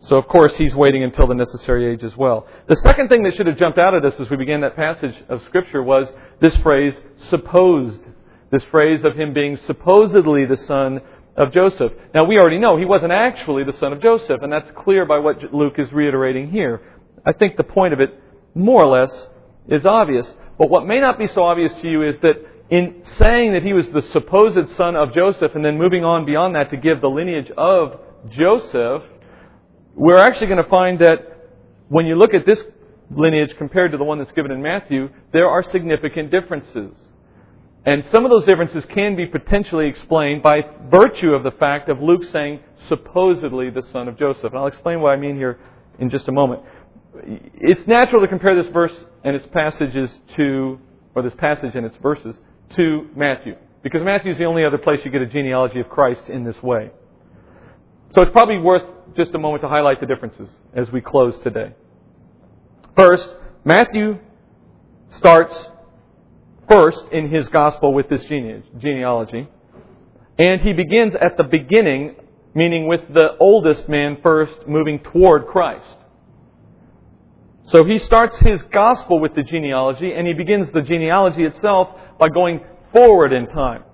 So, of course, he's waiting until the necessary age as well. The second thing that should have jumped out at us as we began that passage of Scripture was this phrase, supposed. This phrase of him being supposedly the son of Joseph. Now, we already know he wasn't actually the son of Joseph, and that's clear by what Luke is reiterating here. I think the point of it more or less, is obvious. But what may not be so obvious to you is that in saying that he was the supposed son of Joseph and then moving on beyond that to give the lineage of Joseph, we're actually going to find that when you look at this lineage compared to the one that's given in Matthew, there are significant differences. And some of those differences can be potentially explained by virtue of the fact of Luke saying, supposedly the son of Joseph. And I'll explain what I mean here in just a moment it's natural to compare this verse and its passages to, or this passage and its verses to Matthew. Because Matthew is the only other place you get a genealogy of Christ in this way. So it's probably worth just a moment to highlight the differences as we close today. First, Matthew starts first in his gospel with this genealogy. And he begins at the beginning, meaning with the oldest man first moving toward Christ. So he starts his gospel with the genealogy, and he begins the genealogy itself by going forward in time.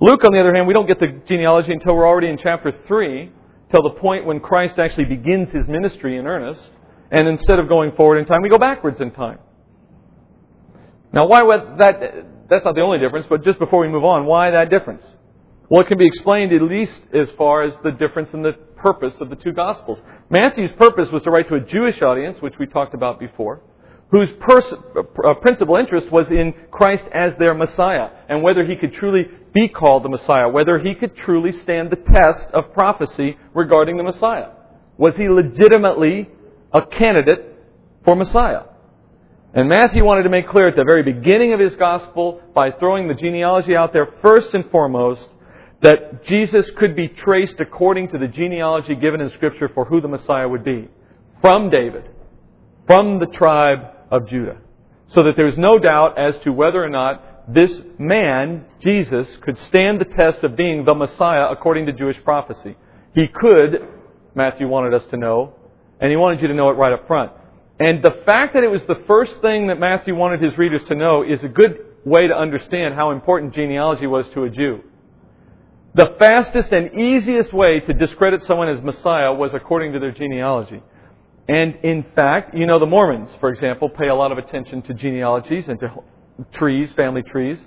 Luke, on the other hand, we don't get the genealogy until we're already in chapter 3. till the point when Christ actually begins his ministry in earnest. And instead of going forward in time, we go backwards in time. Now, why would that? That's not the only difference, but just before we move on, why that difference? Well, it can be explained at least as far as the difference in the purpose of the two Gospels. Matthew's purpose was to write to a Jewish audience, which we talked about before, whose pers- uh, principal interest was in Christ as their Messiah and whether he could truly be called the Messiah, whether he could truly stand the test of prophecy regarding the Messiah. Was he legitimately a candidate for Messiah? And Matthew wanted to make clear at the very beginning of his gospel, by throwing the genealogy out there first and foremost, that Jesus could be traced according to the genealogy given in Scripture for who the Messiah would be. From David. From the tribe of Judah. So that there's no doubt as to whether or not this man, Jesus, could stand the test of being the Messiah according to Jewish prophecy. He could, Matthew wanted us to know, and he wanted you to know it right up front. And the fact that it was the first thing that Matthew wanted his readers to know is a good way to understand how important genealogy was to a Jew. The fastest and easiest way to discredit someone as Messiah was according to their genealogy. And in fact, you know, the Mormons, for example, pay a lot of attention to genealogies and to trees, family trees.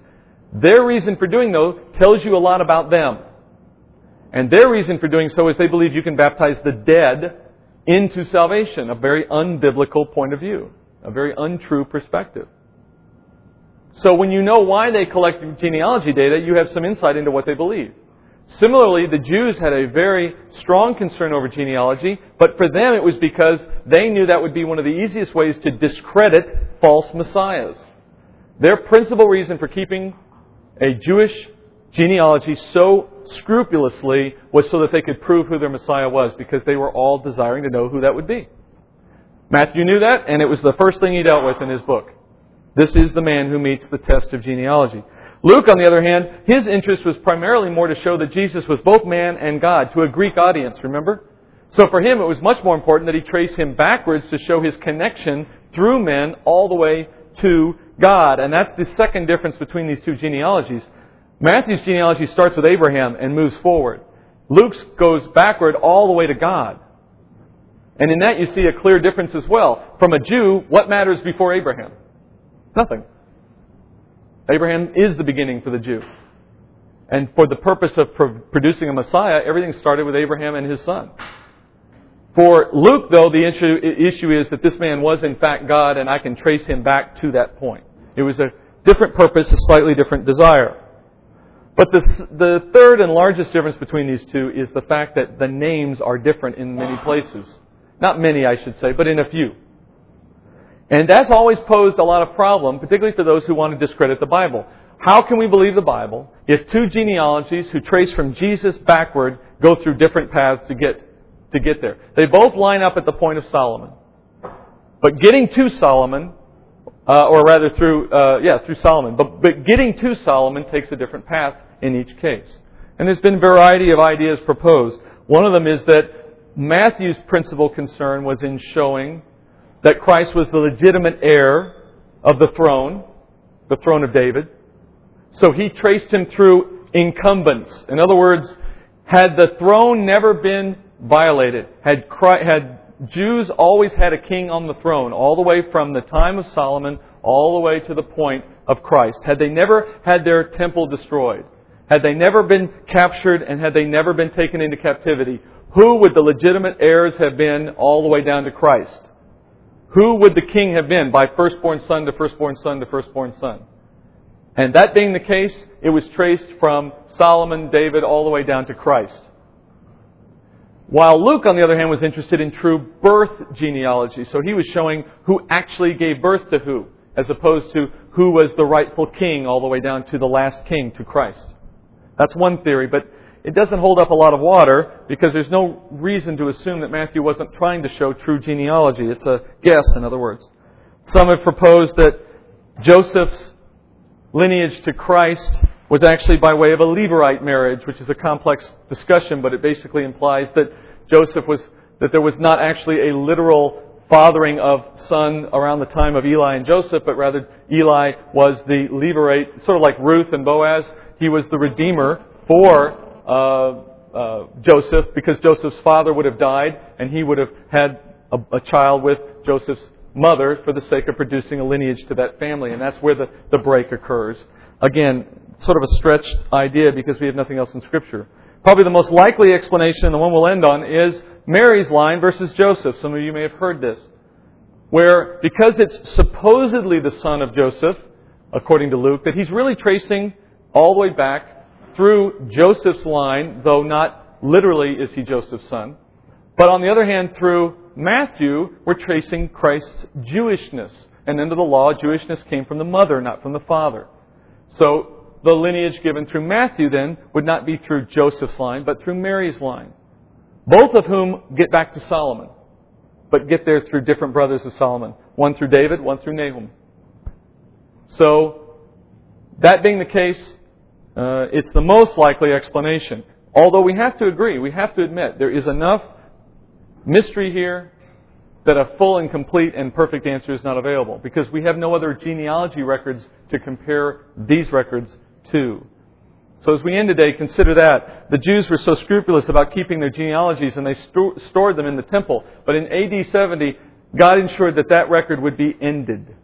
Their reason for doing so tells you a lot about them. And their reason for doing so is they believe you can baptize the dead into salvation, a very unbiblical point of view, a very untrue perspective. So when you know why they collect genealogy data, you have some insight into what they believe. Similarly, the Jews had a very strong concern over genealogy, but for them it was because they knew that would be one of the easiest ways to discredit false messiahs. Their principal reason for keeping a Jewish genealogy so scrupulously was so that they could prove who their Messiah was, because they were all desiring to know who that would be. Matthew knew that, and it was the first thing he dealt with in his book. This is the man who meets the test of genealogy. Luke, on the other hand, his interest was primarily more to show that Jesus was both man and God to a Greek audience, remember? So for him, it was much more important that he trace him backwards to show his connection through men all the way to God. And that's the second difference between these two genealogies. Matthew's genealogy starts with Abraham and moves forward. Luke's goes backward all the way to God. And in that you see a clear difference as well. From a Jew, what matters before Abraham? Nothing. Abraham is the beginning for the Jew. And for the purpose of producing a Messiah, everything started with Abraham and his son. For Luke, though, the issue, issue is that this man was in fact God, and I can trace him back to that point. It was a different purpose, a slightly different desire. But the, the third and largest difference between these two is the fact that the names are different in many places. Not many, I should say, but in a few. And that's always posed a lot of problem, particularly for those who want to discredit the Bible. How can we believe the Bible if two genealogies who trace from Jesus backward go through different paths to get, to get there? They both line up at the point of Solomon. But getting to Solomon, uh, or rather through, uh, yeah, through Solomon, but, but getting to Solomon takes a different path in each case. And there's been a variety of ideas proposed. One of them is that Matthew's principal concern was in showing that Christ was the legitimate heir of the throne, the throne of David. So he traced him through incumbents. In other words, had the throne never been violated, had, Christ, had Jews always had a king on the throne, all the way from the time of Solomon all the way to the point of Christ, had they never had their temple destroyed, had they never been captured, and had they never been taken into captivity, who would the legitimate heirs have been all the way down to Christ? Who would the king have been by firstborn son to firstborn son to firstborn son? And that being the case, it was traced from Solomon, David, all the way down to Christ. While Luke, on the other hand, was interested in true birth genealogy. So he was showing who actually gave birth to who, as opposed to who was the rightful king all the way down to the last king, to Christ. That's one theory, but it doesn't hold up a lot of water because there's no reason to assume that Matthew wasn't trying to show true genealogy. It's a guess, in other words. Some have proposed that Joseph's lineage to Christ was actually by way of a Levirate marriage, which is a complex discussion, but it basically implies that Joseph was, that there was not actually a literal fathering of son around the time of Eli and Joseph, but rather Eli was the Levirate, sort of like Ruth and Boaz. He was the redeemer for uh, uh, Joseph because Joseph's father would have died and he would have had a, a child with Joseph's mother for the sake of producing a lineage to that family. And that's where the, the break occurs. Again, sort of a stretched idea because we have nothing else in Scripture. Probably the most likely explanation, the one we'll end on, is Mary's line versus Joseph. Some of you may have heard this. Where, because it's supposedly the son of Joseph, according to Luke, that he's really tracing all the way back through Joseph's line, though not literally is he Joseph's son. But on the other hand, through Matthew, we're tracing Christ's Jewishness. And under the law, Jewishness came from the mother, not from the father. So the lineage given through Matthew then would not be through Joseph's line, but through Mary's line. Both of whom get back to Solomon, but get there through different brothers of Solomon. One through David, one through Nahum. So, that being the case, uh, it's the most likely explanation. Although we have to agree, we have to admit, there is enough mystery here that a full and complete and perfect answer is not available because we have no other genealogy records to compare these records So as we end today, consider that. The Jews were so scrupulous about keeping their genealogies and they sto- stored them in the temple. But in AD 70, God ensured that that record would be ended.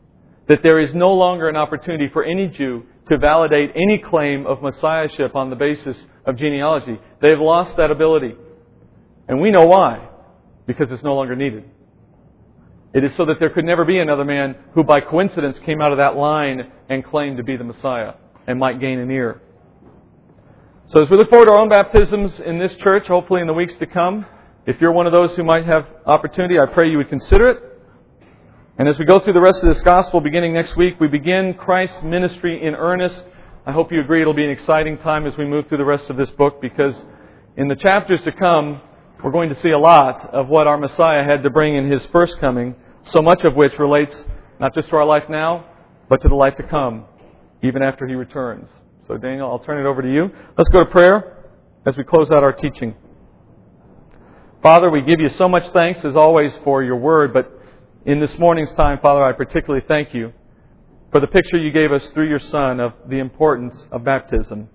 That there is no longer an opportunity for any Jew to validate any claim of messiahship on the basis of genealogy. They've lost that ability. And we know why. Because it's no longer needed. It is so that there could never be another man who by coincidence came out of that line and claimed to be the Messiah and might gain an ear. So as we look forward to our own baptisms in this church, hopefully in the weeks to come, if you're one of those who might have opportunity, I pray you would consider it. And as we go through the rest of this gospel beginning next week, we begin Christ's ministry in earnest. I hope you agree it'll be an exciting time as we move through the rest of this book because in the chapters to come, we're going to see a lot of what our Messiah had to bring in his first coming, so much of which relates not just to our life now, but to the life to come, even after he returns. So, Daniel, I'll turn it over to you. Let's go to prayer as we close out our teaching. Father, we give you so much thanks, as always, for your word, but in this morning's time, Father, I particularly thank you for the picture you gave us through your Son of the importance of baptism.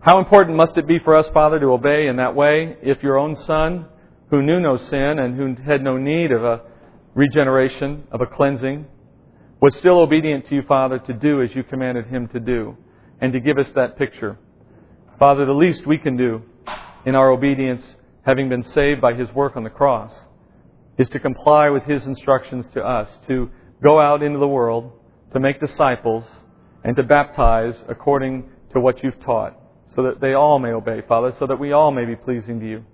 How important must it be for us, Father, to obey in that way if your own Son, who knew no sin and who had no need of a regeneration, of a cleansing, was still obedient to you, Father, to do as you commanded him to do, and to give us that picture. Father, the least we can do in our obedience, having been saved by his work on the cross, is to comply with his instructions to us, to go out into the world, to make disciples, and to baptize according to what you've taught so that they all may obey, Father, so that we all may be pleasing to you.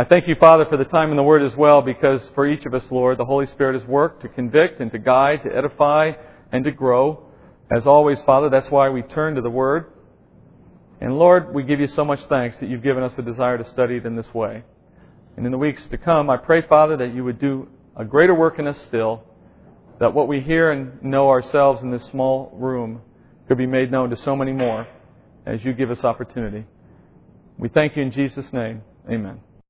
I thank you, Father, for the time in the Word as well, because for each of us, Lord, the Holy Spirit has worked to convict and to guide, to edify, and to grow. As always, Father, that's why we turn to the Word. And Lord, we give you so much thanks that you've given us a desire to study it in this way. And in the weeks to come, I pray, Father, that you would do a greater work in us still, that what we hear and know ourselves in this small room could be made known to so many more as you give us opportunity. We thank you in Jesus' name. Amen.